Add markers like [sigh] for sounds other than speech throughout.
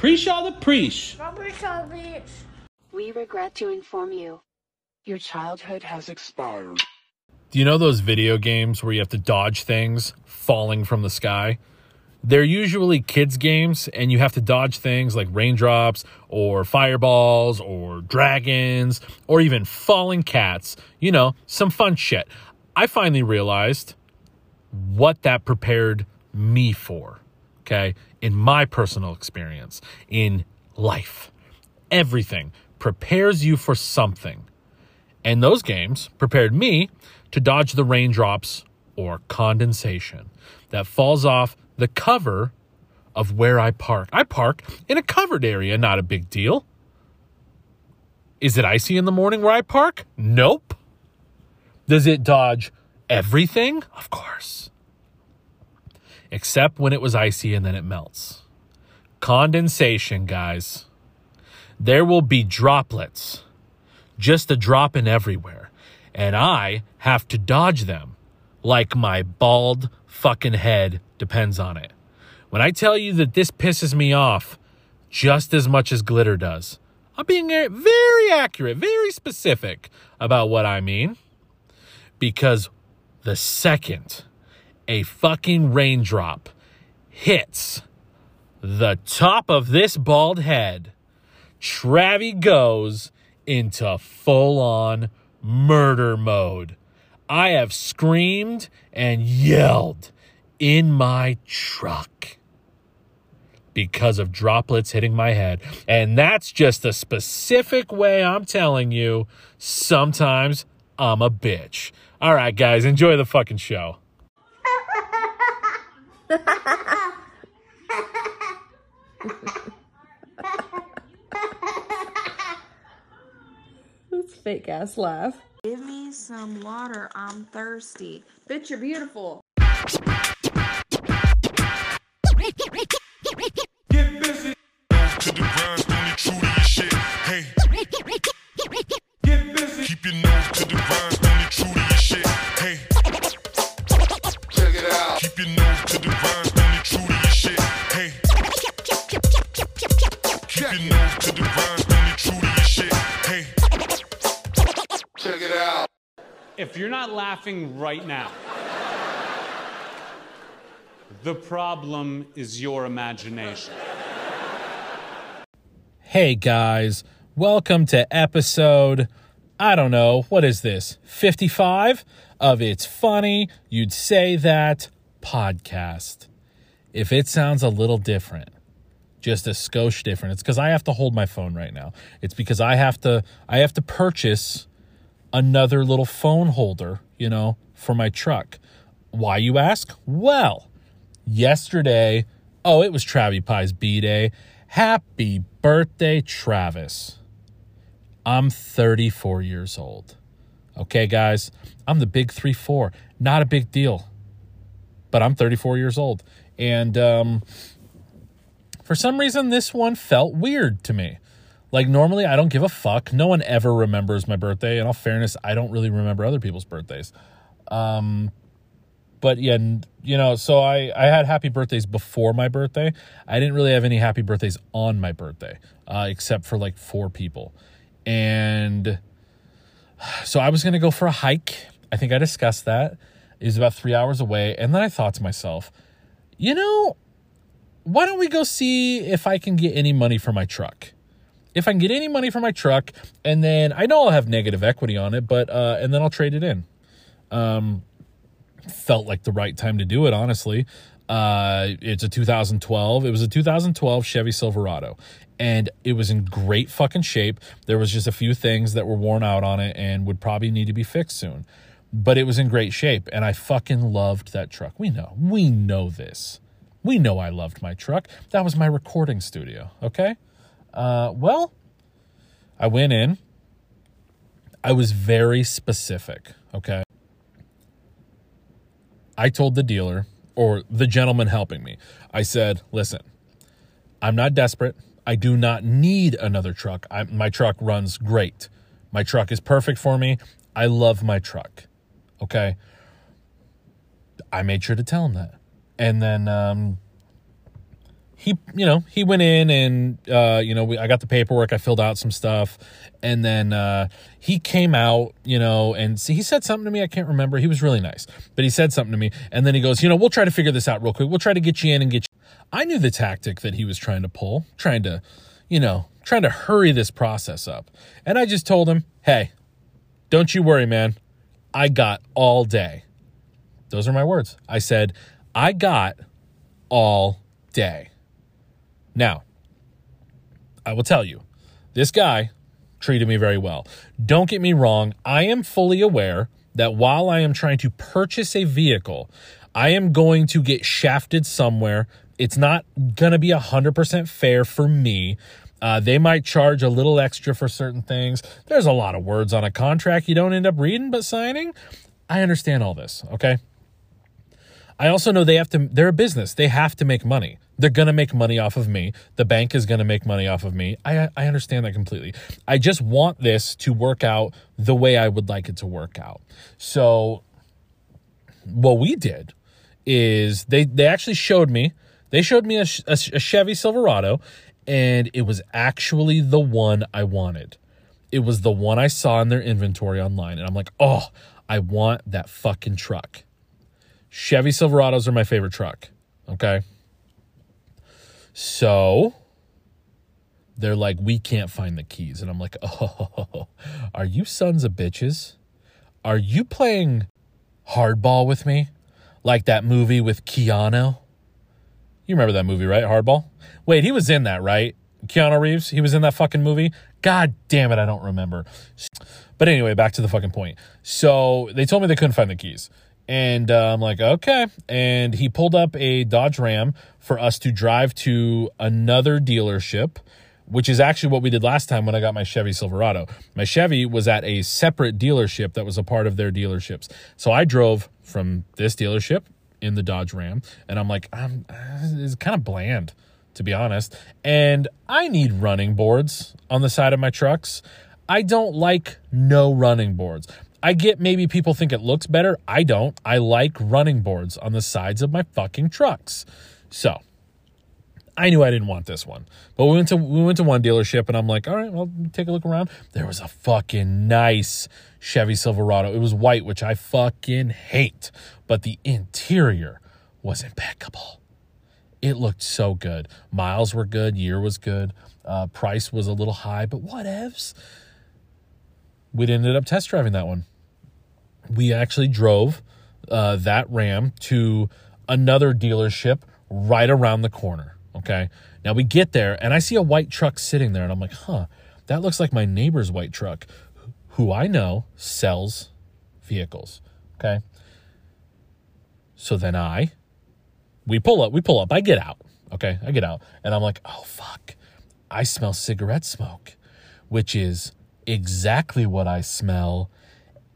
Preach all the preach. We regret to inform you. Your childhood has expired. Do you know those video games where you have to dodge things falling from the sky? They're usually kids' games, and you have to dodge things like raindrops or fireballs or dragons or even falling cats. You know, some fun shit. I finally realized what that prepared me for, okay, in my personal experience, in life. Everything prepares you for something. And those games prepared me to dodge the raindrops or condensation that falls off the cover of where I park. I park in a covered area, not a big deal. Is it icy in the morning where I park? Nope. Does it dodge everything? Of course. Except when it was icy and then it melts. Condensation, guys. There will be droplets, just a dropping everywhere. And I have to dodge them like my bald fucking head depends on it. When I tell you that this pisses me off just as much as glitter does, I'm being very accurate, very specific about what I mean. Because the second a fucking raindrop hits the top of this bald head, Travie goes into full on murder mode. I have screamed and yelled in my truck because of droplets hitting my head. And that's just a specific way I'm telling you sometimes I'm a bitch. All right, guys, enjoy the fucking show. That's fake ass laugh. Give me some water. I'm thirsty. Bitch, you're beautiful. You're not laughing right now, the problem is your imagination. Hey guys, welcome to episode, I don't know, what is this, 55 of It's Funny You'd Say That podcast. If it sounds a little different, just a skosh different, it's because I have to hold my phone right now. It's because I have to I have to purchase another little phone holder, you know, for my truck. Why you ask? Well, yesterday, oh, it was Travie Pie's B Day. Happy birthday, Travis. I'm 34 years old. Okay, guys, I'm the big 3 4. Not a big deal. But I'm 34 years old. And um, for some reason, this one felt weird to me. Like, normally, I don't give a fuck. No one ever remembers my birthday. In all fairness, I don't really remember other people's birthdays. Um, but yeah, you know, so I, I had happy birthdays before my birthday. I didn't really have any happy birthdays on my birthday, uh, except for like four people. And so I was to go for a hike. I think I discussed that. It was about three hours away. And then I thought to myself, you know, why don't we go see if I can get any money for my truck? If I can get any money for my truck, and then I know I'll have negative equity on it, but, uh, and then I'll trade it in. Um, felt like the right time to do it, honestly. Uh, it's a 2012. It was a 2012 Chevy Silverado, and it was in great fucking shape. There was just a few things that were worn out on it and would probably need to be fixed soon, but it was in great shape, and I fucking loved that truck. We know, we know this. We know I loved my truck. That was my recording studio. Okay. Uh, well, I went in. I was very specific. Okay. I told the dealer or the gentleman helping me, I said, listen, I'm not desperate. I do not need another truck. I, my truck runs great. My truck is perfect for me. I love my truck. Okay. I made sure to tell him that. And then um, he, you know, he went in and, uh, you know, we, I got the paperwork, I filled out some stuff, and then uh, he came out, you know, and see, he said something to me. I can't remember. He was really nice, but he said something to me, and then he goes, you know, we'll try to figure this out real quick. We'll try to get you in and get you. I knew the tactic that he was trying to pull, trying to, you know, trying to hurry this process up, and I just told him, hey, don't you worry, man. I got all day. Those are my words. I said, I got all day. Now, I will tell you, this guy treated me very well. Don't get me wrong, I am fully aware that while I am trying to purchase a vehicle, I am going to get shafted somewhere. It's not going to be 100% fair for me. Uh, they might charge a little extra for certain things. There's a lot of words on a contract you don't end up reading but signing. I understand all this, okay? I also know they have to, they're a business. They have to make money. They're going to make money off of me. The bank is going to make money off of me. I, I understand that completely. I just want this to work out the way I would like it to work out. So, what we did is they, they actually showed me, they showed me a, a, a Chevy Silverado, and it was actually the one I wanted. It was the one I saw in their inventory online. And I'm like, oh, I want that fucking truck. Chevy Silverados are my favorite truck. Okay. So they're like, we can't find the keys. And I'm like, [laughs] oh, are you sons of bitches? Are you playing hardball with me? Like that movie with Keanu? You remember that movie, right? Hardball? Wait, he was in that, right? Keanu Reeves? He was in that fucking movie? God damn it, I don't remember. But anyway, back to the fucking point. So they told me they couldn't find the keys. And uh, I'm like, okay. And he pulled up a Dodge Ram for us to drive to another dealership, which is actually what we did last time when I got my Chevy Silverado. My Chevy was at a separate dealership that was a part of their dealerships. So I drove from this dealership in the Dodge Ram, and I'm like, I'm, it's kind of bland, to be honest. And I need running boards on the side of my trucks. I don't like no running boards. I get maybe people think it looks better. I don't. I like running boards on the sides of my fucking trucks. So I knew I didn't want this one. But we went to we went to one dealership and I'm like, all right, well, take a look around. There was a fucking nice Chevy Silverado. It was white, which I fucking hate. But the interior was impeccable. It looked so good. Miles were good, year was good. Uh, price was a little high, but whatevs. We ended up test driving that one we actually drove uh, that Ram to another dealership right around the corner. Okay. Now we get there and I see a white truck sitting there and I'm like, huh, that looks like my neighbor's white truck, who I know sells vehicles. Okay. So then I, we pull up, we pull up, I get out. Okay. I get out and I'm like, oh, fuck. I smell cigarette smoke, which is exactly what I smell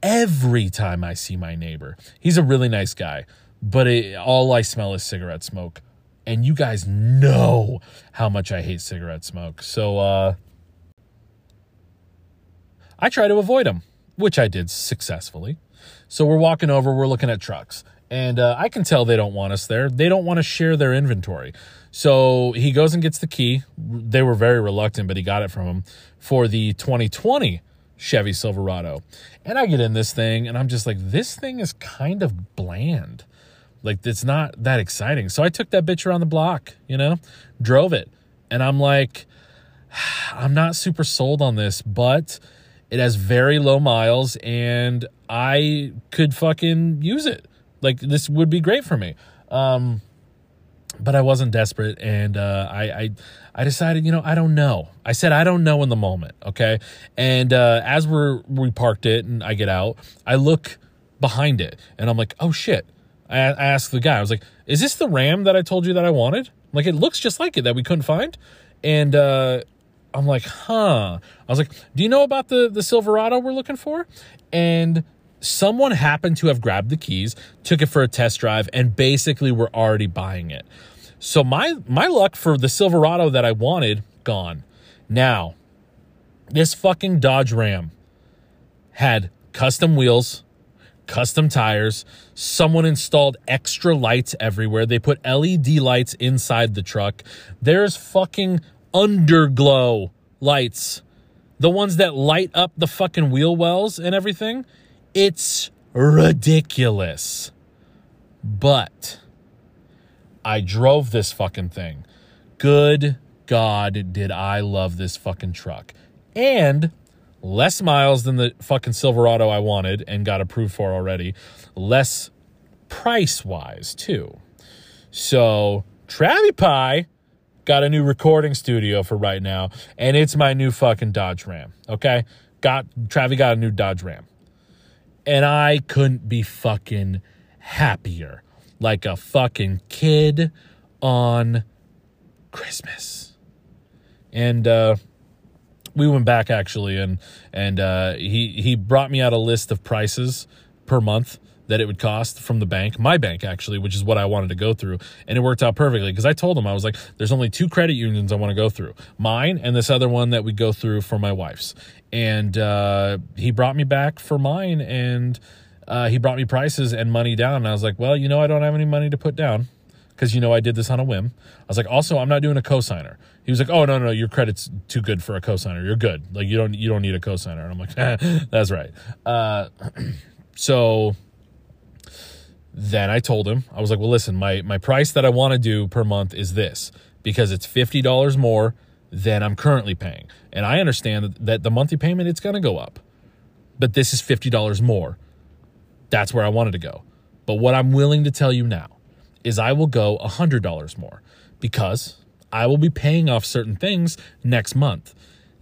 every time I see my neighbor. He's a really nice guy, but it, all I smell is cigarette smoke. And you guys know how much I hate cigarette smoke. So uh, I try to avoid them, which I did successfully. So we're walking over, we're looking at trucks. And uh, I can tell they don't want us there. They don't want to share their inventory. So he goes and gets the key. They were very reluctant, but he got it from him for the 2020 Chevy Silverado. And I get in this thing and I'm just like, this thing is kind of bland. Like, it's not that exciting. So I took that bitch around the block, you know, drove it. And I'm like, [sighs] I'm not super sold on this, but it has very low miles and I could fucking use it. Like, this would be great for me. Um, but I wasn't desperate, and uh, I, I I decided, you know, I don't know. I said I don't know in the moment, okay. And uh, as we're we parked it, and I get out, I look behind it, and I'm like, oh shit. I, I asked the guy, I was like, is this the Ram that I told you that I wanted? Like, it looks just like it that we couldn't find, and uh, I'm like, huh. I was like, do you know about the the Silverado we're looking for? And someone happened to have grabbed the keys, took it for a test drive, and basically were already buying it. So my my luck for the Silverado that I wanted gone. Now, this fucking Dodge Ram had custom wheels, custom tires. Someone installed extra lights everywhere. They put LED lights inside the truck. There's fucking underglow lights. The ones that light up the fucking wheel wells and everything. It's ridiculous. But I drove this fucking thing. Good God, did I love this fucking truck. And less miles than the fucking Silverado I wanted and got approved for already. Less price wise, too. So, Travie Pie got a new recording studio for right now, and it's my new fucking Dodge Ram. Okay? Got Travie got a new Dodge Ram. And I couldn't be fucking happier. Like a fucking kid on Christmas. And uh we went back actually and and uh he he brought me out a list of prices per month that it would cost from the bank, my bank actually, which is what I wanted to go through. And it worked out perfectly because I told him, I was like, there's only two credit unions I want to go through mine and this other one that we go through for my wife's. And uh, he brought me back for mine and uh, he brought me prices and money down. And I was like, well, you know, I don't have any money to put down because, you know, I did this on a whim. I was like, also, I'm not doing a cosigner. He was like, oh, no, no, your credit's too good for a cosigner. You're good. Like, you don't, you don't need a cosigner. And I'm like, [laughs] that's right. Uh, [clears throat] so then I told him, I was like, well, listen, my, my price that I want to do per month is this because it's $50 more than I'm currently paying. And I understand that the monthly payment, it's going to go up, but this is $50 more. That's where I wanted to go. But what I'm willing to tell you now is I will go $100 more because I will be paying off certain things next month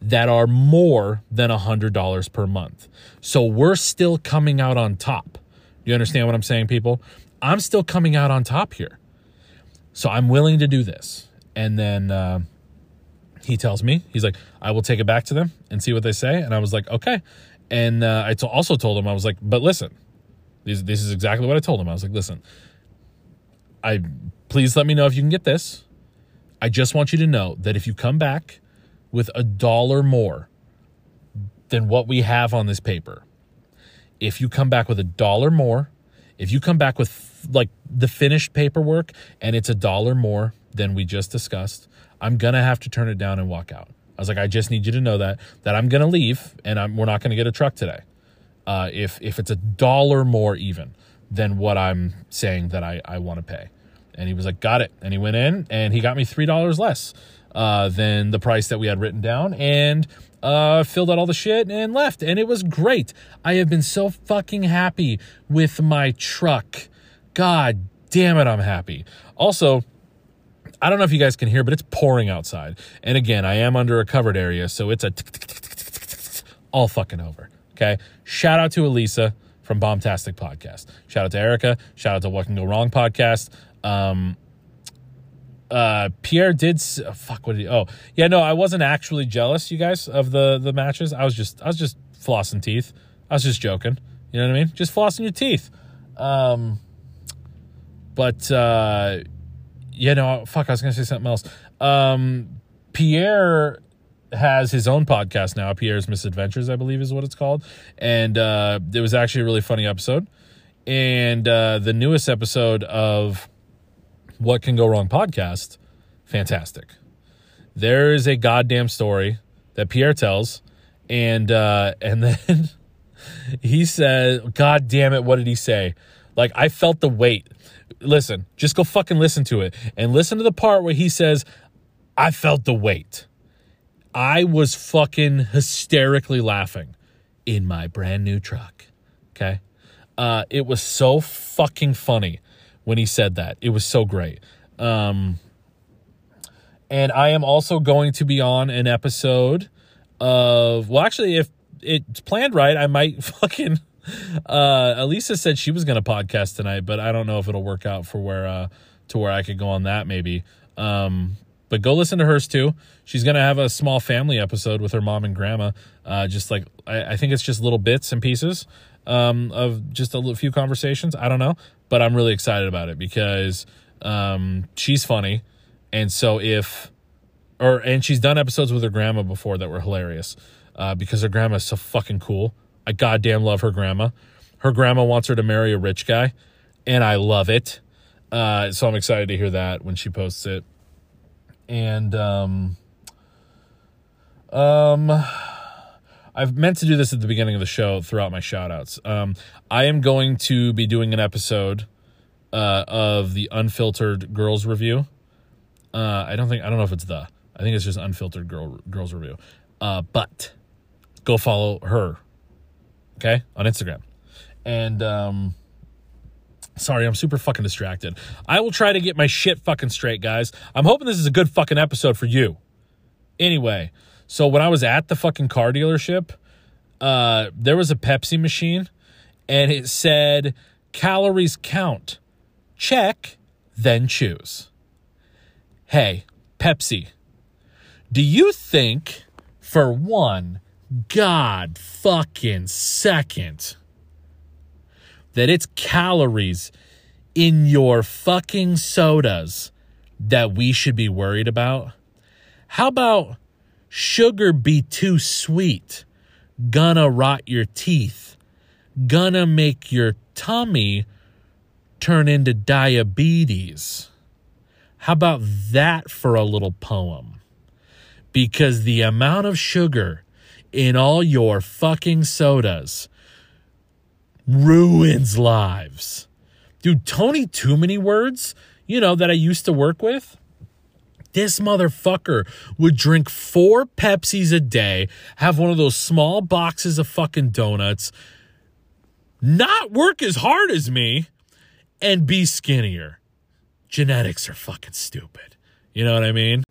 that are more than $100 per month. So we're still coming out on top. You understand what I'm saying, people? I'm still coming out on top here. So I'm willing to do this. And then uh, he tells me, he's like, I will take it back to them and see what they say. And I was like, okay. And uh, I t- also told him, I was like, but listen, this, this is exactly what I told him. I was like, listen, I please let me know if you can get this. I just want you to know that if you come back with a dollar more than what we have on this paper, if you come back with a dollar more, if you come back with like the finished paperwork and it's a dollar more than we just discussed, I'm going to have to turn it down and walk out. I was like, I just need you to know that that I'm going to leave and I'm, we're not going to get a truck today. Uh, if if it's a dollar more even than what I'm saying that I, I want to pay. And he was like, got it. And he went in and he got me $3 less uh, than the price that we had written down and uh, filled out all the shit and left. And it was great. I have been so fucking happy with my truck. God damn it, I'm happy. Also, I don't know if you guys can hear, but it's pouring outside. And again, I am under a covered area, so it's a all fucking over. Okay. Shout out to Elisa from Bombtastic Podcast. Shout out to Erica. Shout out to What Can Go Wrong Podcast. Um, uh, Pierre did oh, fuck what did he, oh yeah no I wasn't actually jealous you guys of the the matches I was just I was just flossing teeth I was just joking you know what I mean just flossing your teeth um but uh yeah no fuck I was gonna say something else um Pierre has his own podcast now Pierre's Misadventures I believe is what it's called and uh it was actually a really funny episode and uh the newest episode of what Can Go Wrong podcast, fantastic. There is a goddamn story that Pierre tells, and uh, and [laughs] then he said, "God damn it, what did he say?" Like I felt the weight. Listen, just go fucking listen to it and listen to the part where he says, "I felt the weight." I was fucking hysterically laughing in my brand new truck. Okay. Uh, it was so fucking funny when he said that. It was so great. Um, and I am also going to be on an episode of, well, actually, if it's planned right, I might [laughs] fucking. Uh, Elisa said she was going to podcast tonight, but I don't know if it'll work out for where, uh, to where I could go on that maybe. Um, but go listen to hers too. She's gonna have a small family episode with her mom and grandma. Uh, just like I, I think it's just little bits and pieces um, of just a few conversations. I don't know, but I'm really excited about it because um, she's funny, and so if or and she's done episodes with her grandma before that were hilarious uh, because her grandma is so fucking cool. I goddamn love her grandma. her grandma wants her to marry a rich guy, and I love it. Uh, so I'm excited to hear that when she posts it. And um, um, I've meant to do this at the beginning of the show throughout my shout outs. Um, I am going to be doing an episode uh, of the unfiltered girls review. Uh, I don't think I don't know if it's the. I think it's just unfiltered girl girls review. Uh, but go follow her, okay, on Instagram. And um, sorry, I'm super fucking distracted. I will try to get my shit fucking straight, guys. I'm hoping this is a good fucking episode for you. Anyway, so when I was at the fucking car dealership, uh, there was a Pepsi machine, and it said calories count. Check, then choose. Hey, Pepsi, do you think for one god fucking second that it's calories in your fucking sodas that we should be worried about? How about sugar be too sweet? Gonna rot your teeth. Gonna make your tummy turn into diabetes. How about that for a little poem? Because the amount of sugar in all your fucking sodas ruins lives. Dude, Tony Too Many Words, you know, that I used to work with, this motherfucker would drink four Pepsis a day, have one of those small boxes of fucking donuts, not work as hard as me, and be skinnier. Genetics are fucking stupid. You know what I mean?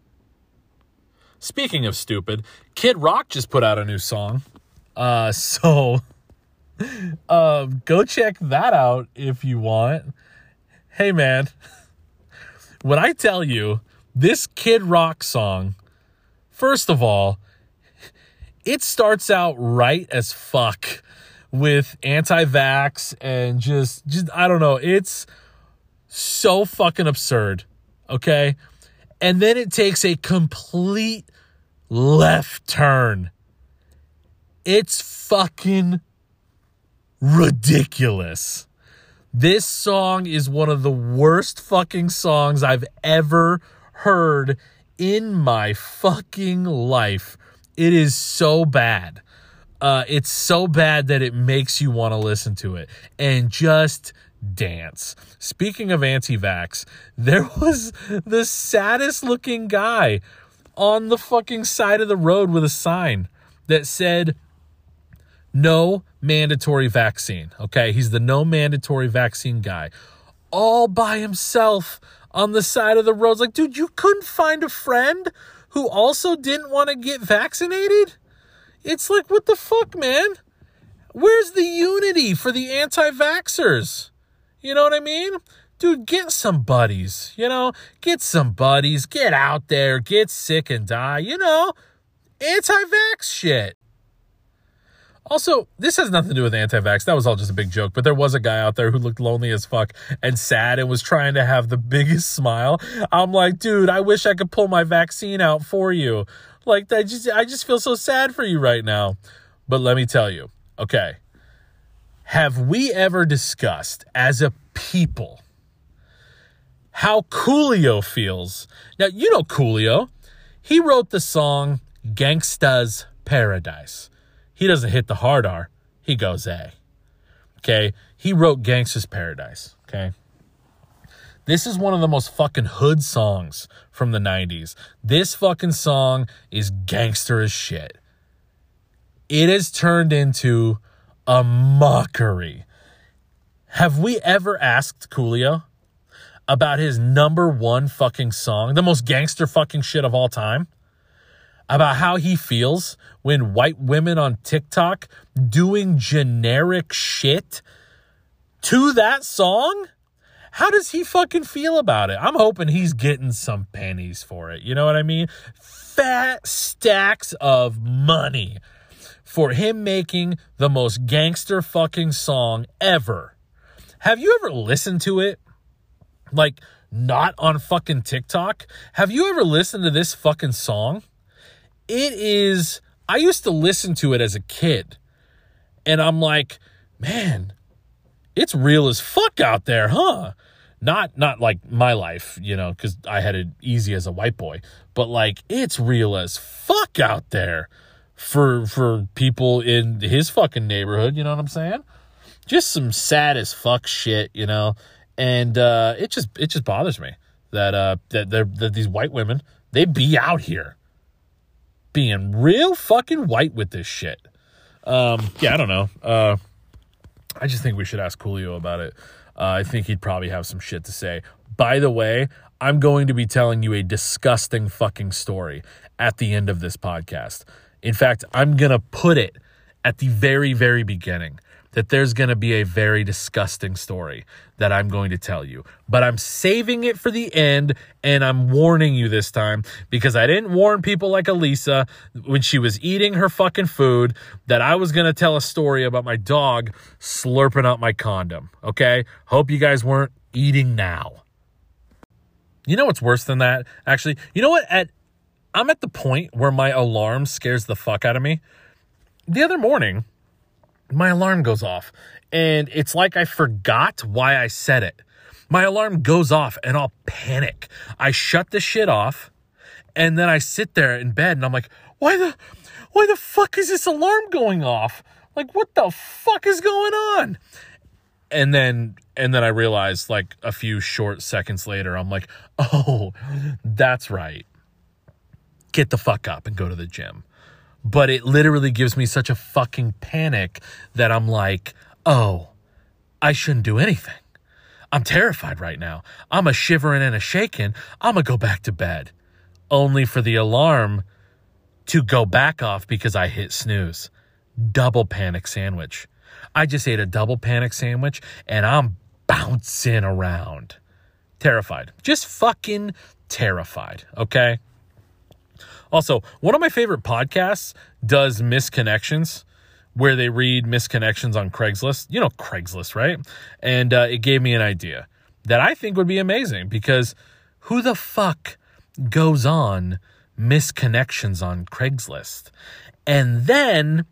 Speaking of stupid, Kid Rock just put out a new song. Uh, [laughs] so um, go check that out if you want. Hey, man, when I tell you this Kid Rock song, first of all, it starts out right as fuck with anti-vax and just just I don't know, it's so fucking absurd, okay? And then it takes a complete left turn. It's fucking ridiculous. This song is one of the worst fucking songs I've ever heard in my fucking life. It is so bad. Uh, it's so bad that it makes you want to listen to it and just dance. Speaking of anti vax, [laughs] there was the saddest looking guy on the fucking side of the road with a sign that said, no mandatory vaccine. Okay. He's the no mandatory vaccine guy all by himself on the side of the road. It's like, dude, you couldn't find a friend who also didn't want to get vaccinated? It's like, what the fuck, man? Where's the unity for the anti vaxxers? You know what I mean? Dude, get some buddies, you know? Get some buddies, get out there, get sick and die, you know? Anti vax shit. Also, this has nothing to do with anti-vax. That was all just a big joke. But there was a guy out there who looked lonely as fuck and sad and was trying to have the biggest [laughs] smile. I'm like, dude, I wish I could pull my vaccine out for you. Like, I just, I just feel so sad for you right now. But let me tell you, okay, have we ever discussed as a people how Coolio feels? Now, you know Coolio. He wrote the song Gangsta's Paradise. He doesn't hit the hard R, he goes A. Okay? He wrote Gangsta's Paradise. Okay? This is one of the most fucking hood songs from the 90s. This fucking song is gangster as shit. It has turned into a mockery. Have we ever asked Coolio about his number one fucking song, the most gangster fucking shit of all time? About how he feels when white women on TikTok doing generic shit to that song? How does he fucking feel about it? I'm hoping he's getting some pennies for it. You know what I mean? Fat stacks of money for him making the most gangster fucking song ever. Have you ever listened to it? Like, not on fucking TikTok? Have you ever listened to this fucking song? It is, I used to listen to it as a kid, and I'm like, man, it's real as fuck out there, huh? Not not like my life, you know, cuz I had it easy as a white boy, but like it's real as fuck out there for for people in his fucking neighborhood, you know what I'm saying? Just some sad as fuck shit, you know. And uh it just it just bothers me that uh that that these white women, they be out here being real fucking white with this shit. Um yeah, I don't know. Uh I just think we should ask Coolio about it. Uh, I think he'd probably have some shit to say. By the way, I'm going to be telling you a disgusting fucking story at the end of this podcast. In fact, I'm going to put it at the very, very beginning that there's going to be a very disgusting story that I'm going to tell you. But I'm saving it for the end and I'm warning you this time because I didn't warn people like Elisa when she was eating her fucking food that I was going to tell a story about my dog slurping up my condom. Okay? Hope you guys weren't eating now. You know what's worse than that? Actually, you know what? At I'm at the point where my alarm scares the fuck out of me. The other morning, my alarm goes off and it's like I forgot why I said it. My alarm goes off and I'll panic. I shut the shit off and then I sit there in bed and I'm like, why the, why the fuck is this alarm going off? Like, what the fuck is going on? And then, and then I realized like a few short seconds later, I'm like, oh, that's right. Get the fuck up and go to the gym but it literally gives me such a fucking panic that I'm like, oh, I shouldn't do anything. I'm terrified right now. I'm a shivering and a shaking. I'm gonna go back to bed, only for the alarm to go back off because I hit snooze. Double panic sandwich. I just ate a double panic sandwich and I'm bouncing around. Terrified. Just fucking terrified. Okay. Also, one of my favorite podcasts does misconnections where they read misconnections on Craigslist. You know, Craigslist, right? And uh, it gave me an idea that I think would be amazing because who the fuck goes on misconnections on Craigslist? And then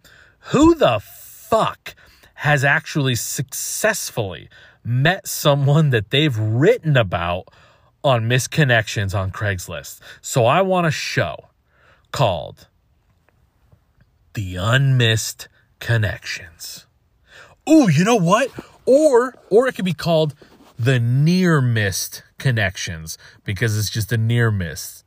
who the fuck has actually successfully met someone that they've written about on misconnections on Craigslist? So I want to show called The Unmissed Connections. Ooh, you know what? Or or it could be called the near missed connections because it's just a near miss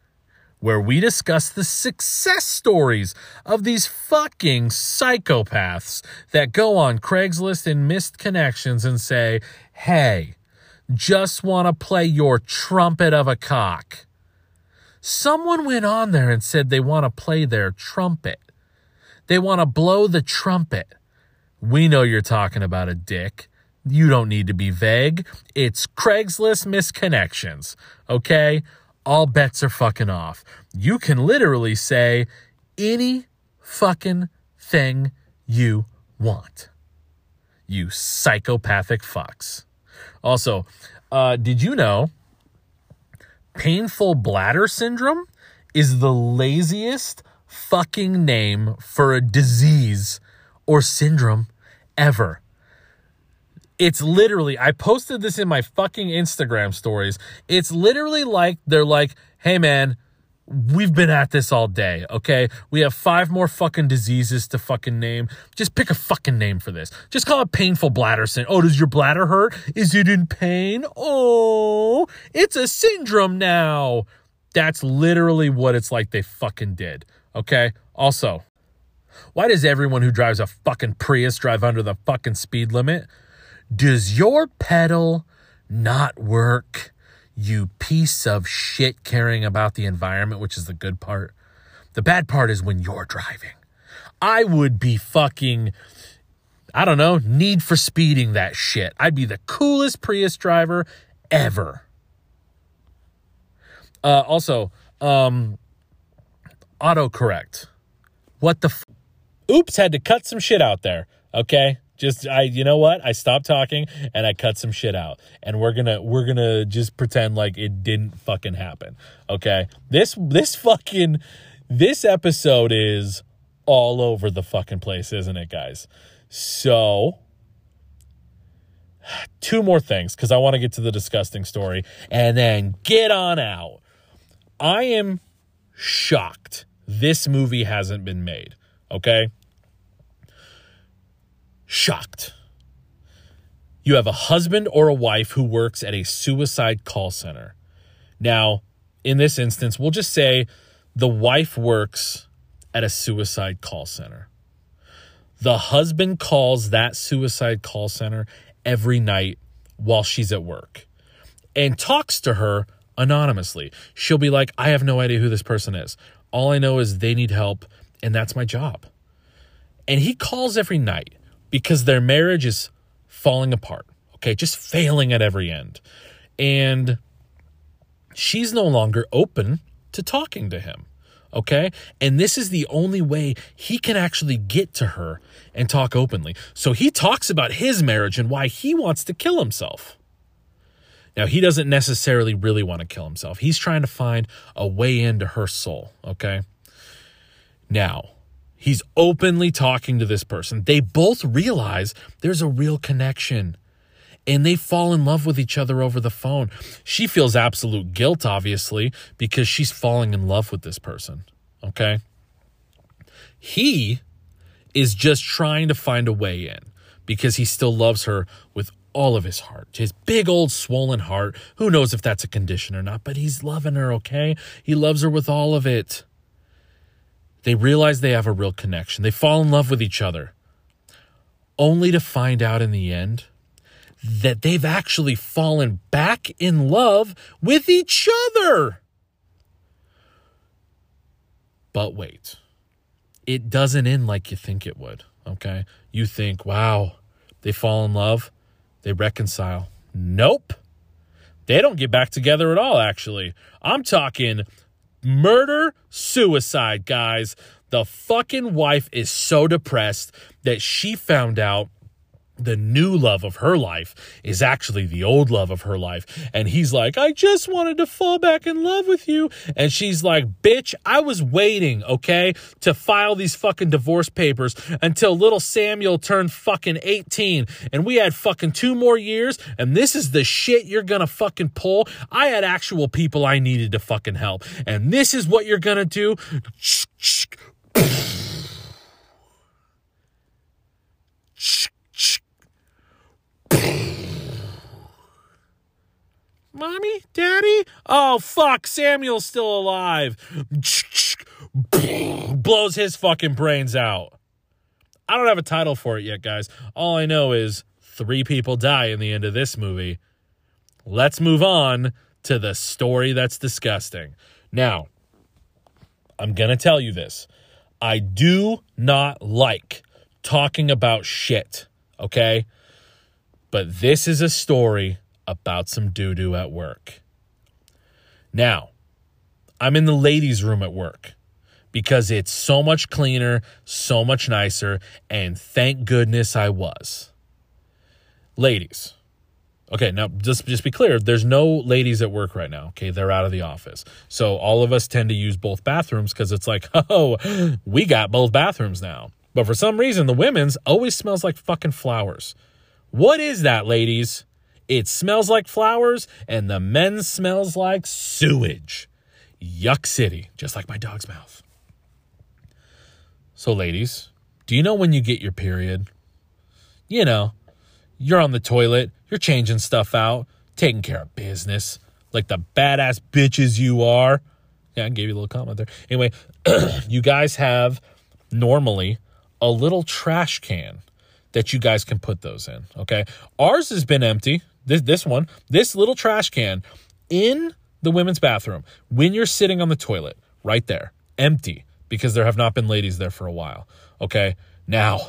where we discuss the success stories of these fucking psychopaths that go on Craigslist and missed connections and say, "Hey, just want to play your trumpet of a cock." Someone went on there and said they want to play their trumpet. They want to blow the trumpet. We know you're talking about a dick. You don't need to be vague. It's Craigslist misconnections. Okay? All bets are fucking off. You can literally say any fucking thing you want. You psychopathic fucks. Also, uh, did you know painful bladder syndrome is the laziest fucking name for a disease or syndrome ever. It's literally, I posted this in my fucking Instagram stories. It's literally like they're like, hey man, we've been at this all day, okay? We have five more fucking diseases to fucking name. Just pick a fucking name for this. Just call it painful bladder syndrome. Oh, does your bladder hurt? Is it in pain? Oh, it's a syndrome now. That's literally what it's like they fucking did, okay? Also, why does everyone who drives a fucking Prius drive under the fucking speed limit? Does your pedal not work? You piece of shit caring about the environment, which is the good part. The bad part is when you're driving. I would be fucking, I don't know, need for speeding that shit. I'd be the coolest Prius driver ever. Uh, also, um, autocorrect. What the f- Oops, had to cut some shit out there. Okay? Just I you know what? I stopped talking and I cut some shit out. And we're going to we're going to just pretend like it didn't fucking happen. Okay? This this fucking this episode is all over the fucking place, isn't it, guys? So two more things because I want to get to the disgusting story and then get on out. I am shocked this movie hasn't been made. Okay? Shocked. You have a husband or a wife who works at a suicide call center. Now, in this instance, we'll just say the wife works at a suicide call center. The husband calls that suicide call center every night while she's at work and talks to her anonymously. She'll be like, I have no idea who this person is. All I know is they need help, and that's my job. And he calls every night because their marriage is falling apart, okay, just failing at every end. And she's no longer open to talking to him. Okay. And this is the only way he can actually get to her and talk openly. So he talks about his marriage and why he wants to kill himself. Now, he doesn't necessarily really want to kill himself. He's trying to find a way into her soul. Okay. Now, he's openly talking to this person. They both realize there's a real connection and they fall in love with each other over the phone. She feels absolute guilt, obviously, because she's falling in love with this person. Okay. He is just trying to find a way in because he still loves her with all of his heart. His big old swollen heart. Who knows if that's a condition or not, but he's loving her, okay? He loves her with all of it. They realize they have a real connection. They fall in love with each other, only to find out in the end that they've actually fallen back in love with each other. But wait, it doesn't end like you think it would, okay? You think, wow, they fall in love, they reconcile. Nope. They don't get back together at all, actually. I'm talking murder, suicide, guys. The fucking wife is so depressed that she found out the new love of her life is actually the old love of her life. And he's like, I just wanted to fall back in love with you. And she's like, bitch, I was waiting, okay, to file these fucking divorce papers until little Samuel turned fucking 18. And we had fucking two more years. And this is the shit you're gonna fucking pull. I had actual people I needed to fucking help. And this is what you're gonna do. Mommy? Daddy? Oh, fuck. Samuel's still alive. [tsk] Blows his fucking brains out. I don't have a title for it yet, guys. All I know is three people die in the end of this movie. Let's move on to the story that's disgusting. Now, I'm going to tell you this. I do not like talking about shit, okay? But this is a story about some doo doo at work. Now, I'm in the ladies' room at work because it's so much cleaner, so much nicer, and thank goodness I was. Ladies. Okay, now just just be clear, there's no ladies at work right now. Okay, they're out of the office. So all of us tend to use both bathrooms cuz it's like, [laughs] "Oh, we got both bathrooms now." But for some reason, the women's always smells like fucking flowers. What is that, ladies? It smells like flowers, and the men smells like sewage. Yuck City, just like my dog's mouth. So, ladies, do you know when you get your period? You know, you're on the toilet, you're changing stuff out, taking care of business, like the badass bitches you are. Yeah, I gave you a little comment there. Anyway, [clears throat] you guys have normally a little trash can that you guys can put those in. Okay. Ours has been empty this this one, this little trash can in the women's bathroom when you're sitting on the toilet, right there, empty because there have not been ladies there for a while. Okay? Now,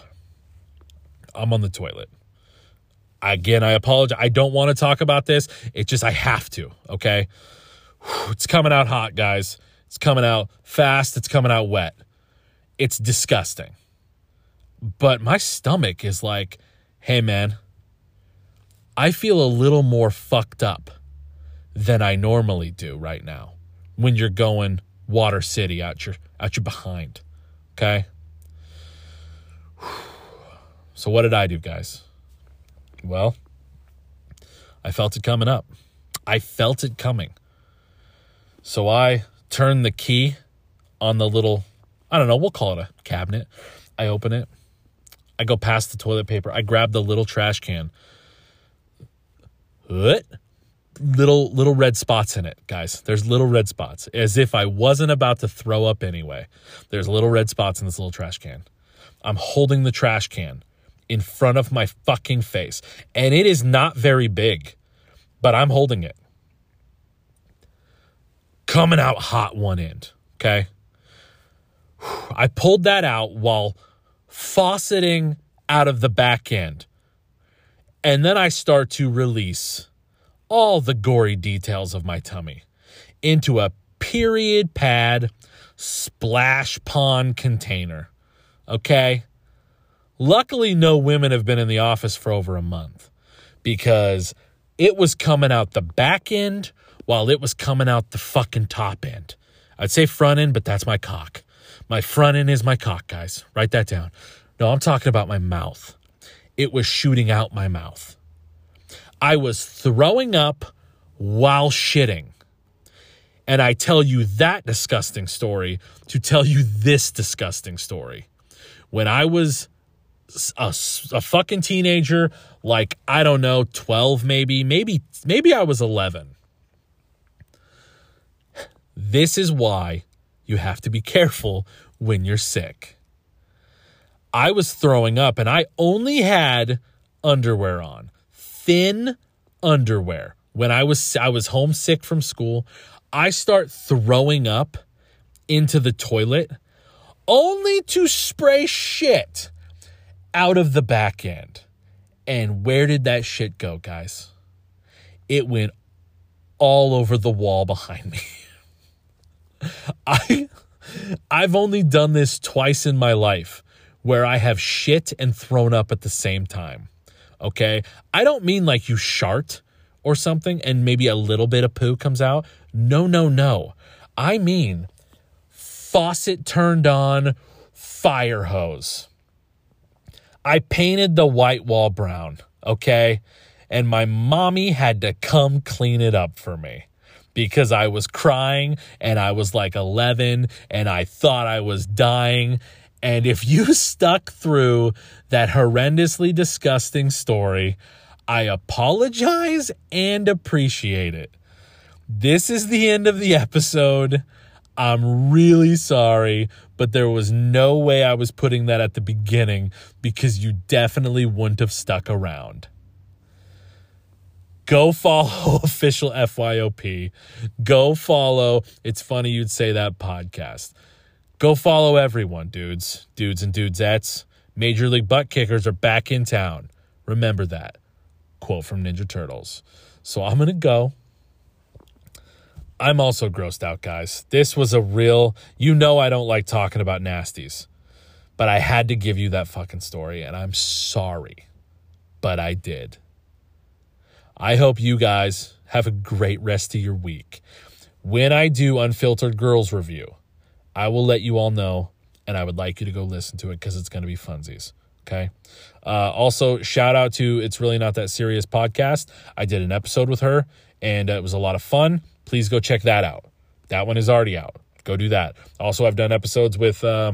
I'm on the toilet. Again, I apologize. I don't want to talk about this. It just I have to, okay? It's coming out hot, guys. It's coming out fast. It's coming out wet. It's disgusting. But my stomach is like, hey, man, I feel a little more fucked up than I normally do right now when you're going Water City out your out your behind. Okay? [sighs] So what did I do, guys? Well, I felt it coming up. I felt it coming. So I turn the key on the little, I don't know, we'll call it a cabinet. I open it. I go past the toilet paper. I grab the little trash can. Little little red spots in it, guys. There's little red spots, as if I wasn't about to throw up anyway. There's little red spots in this little trash can. I'm holding the trash can in front of my fucking face, and it is not very big, but I'm holding it. Coming out hot one end, okay? [sighs] I pulled that out while fauceting out of the back end. And then I start to release all the gory details of my tummy into a period pad splash pond container. Okay? Luckily, no women have been in the office for over a month because it was coming out the back end while it was coming out the fucking top end. I'd say front end, but that's my cock. My front end is my cock, guys. Write that down. No, I'm talking about my mouth. It was shooting out my mouth. I was throwing up while shitting. And I tell you that disgusting story to tell you this disgusting story. When I was a, a fucking teenager, like, I don't know, 12 maybe, maybe, maybe I was 11. This is why you have to be careful when you're sick. I was throwing up and I only had underwear on, thin underwear. When I was I was homesick from school, I start throwing up into the toilet only to spray shit out of the back end. And where did that shit go, guys? It went all over the wall behind me. [laughs] I I've only done this twice in my life where I have shit and thrown up at the same time. Okay? I don't mean like you shart or something and maybe a little bit of poo comes out. No, no, no. I mean faucet turned on, fire hose. I painted the white wall brown, okay? And my mommy had to come clean it up for me because I was crying and I was like 11 and I thought I was dying. And if you [laughs] stuck through that horrendously disgusting story, I apologize and appreciate it. This is the end of the episode. I'm really sorry, but there was no way I was putting that at the beginning because you definitely wouldn't have stuck around go follow [laughs] official FYOP. Go follow It's Funny You'd Say That podcast. Go follow everyone, dudes, dudes and dudesettes. Major League Butt Kickers are back in town. Remember that. Quote from Ninja Turtles. So I'm going to go. I'm also grossed out, guys. This was a real, you know, I don't like talking about nasties, but I had to give you that fucking story, and I'm sorry, but I did. I hope you guys have a great rest of your week. When I do Unfiltered Girls review, I will let you all know, and I would like you to go listen to it because it's going to be funsies. Okay. Uh, also, shout out to It's Really Not That Serious podcast. I did an episode with her, and it was a lot of fun. Please go check that out. That one is already out. Go do that. Also, I've done episodes with uh,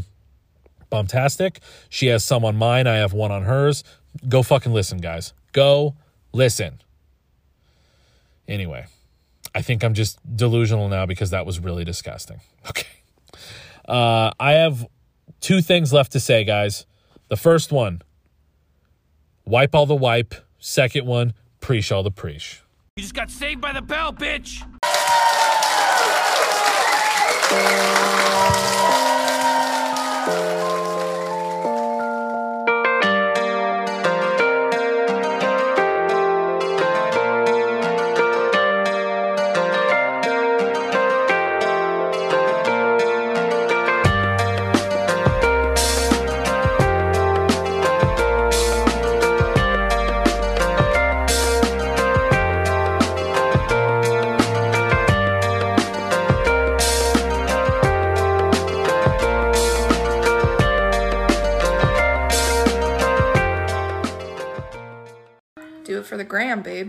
Bombtastic. She has some on mine. I have one on hers. Go fucking listen, guys. Go listen. Anyway, I think I'm just delusional now because that was really disgusting. [laughs] Okay. Uh, I have two things left to say, guys. The first one, wipe all the wipe. Second one, preesh all the preesh. You just got saved by the bell, bitch! Gram, babe.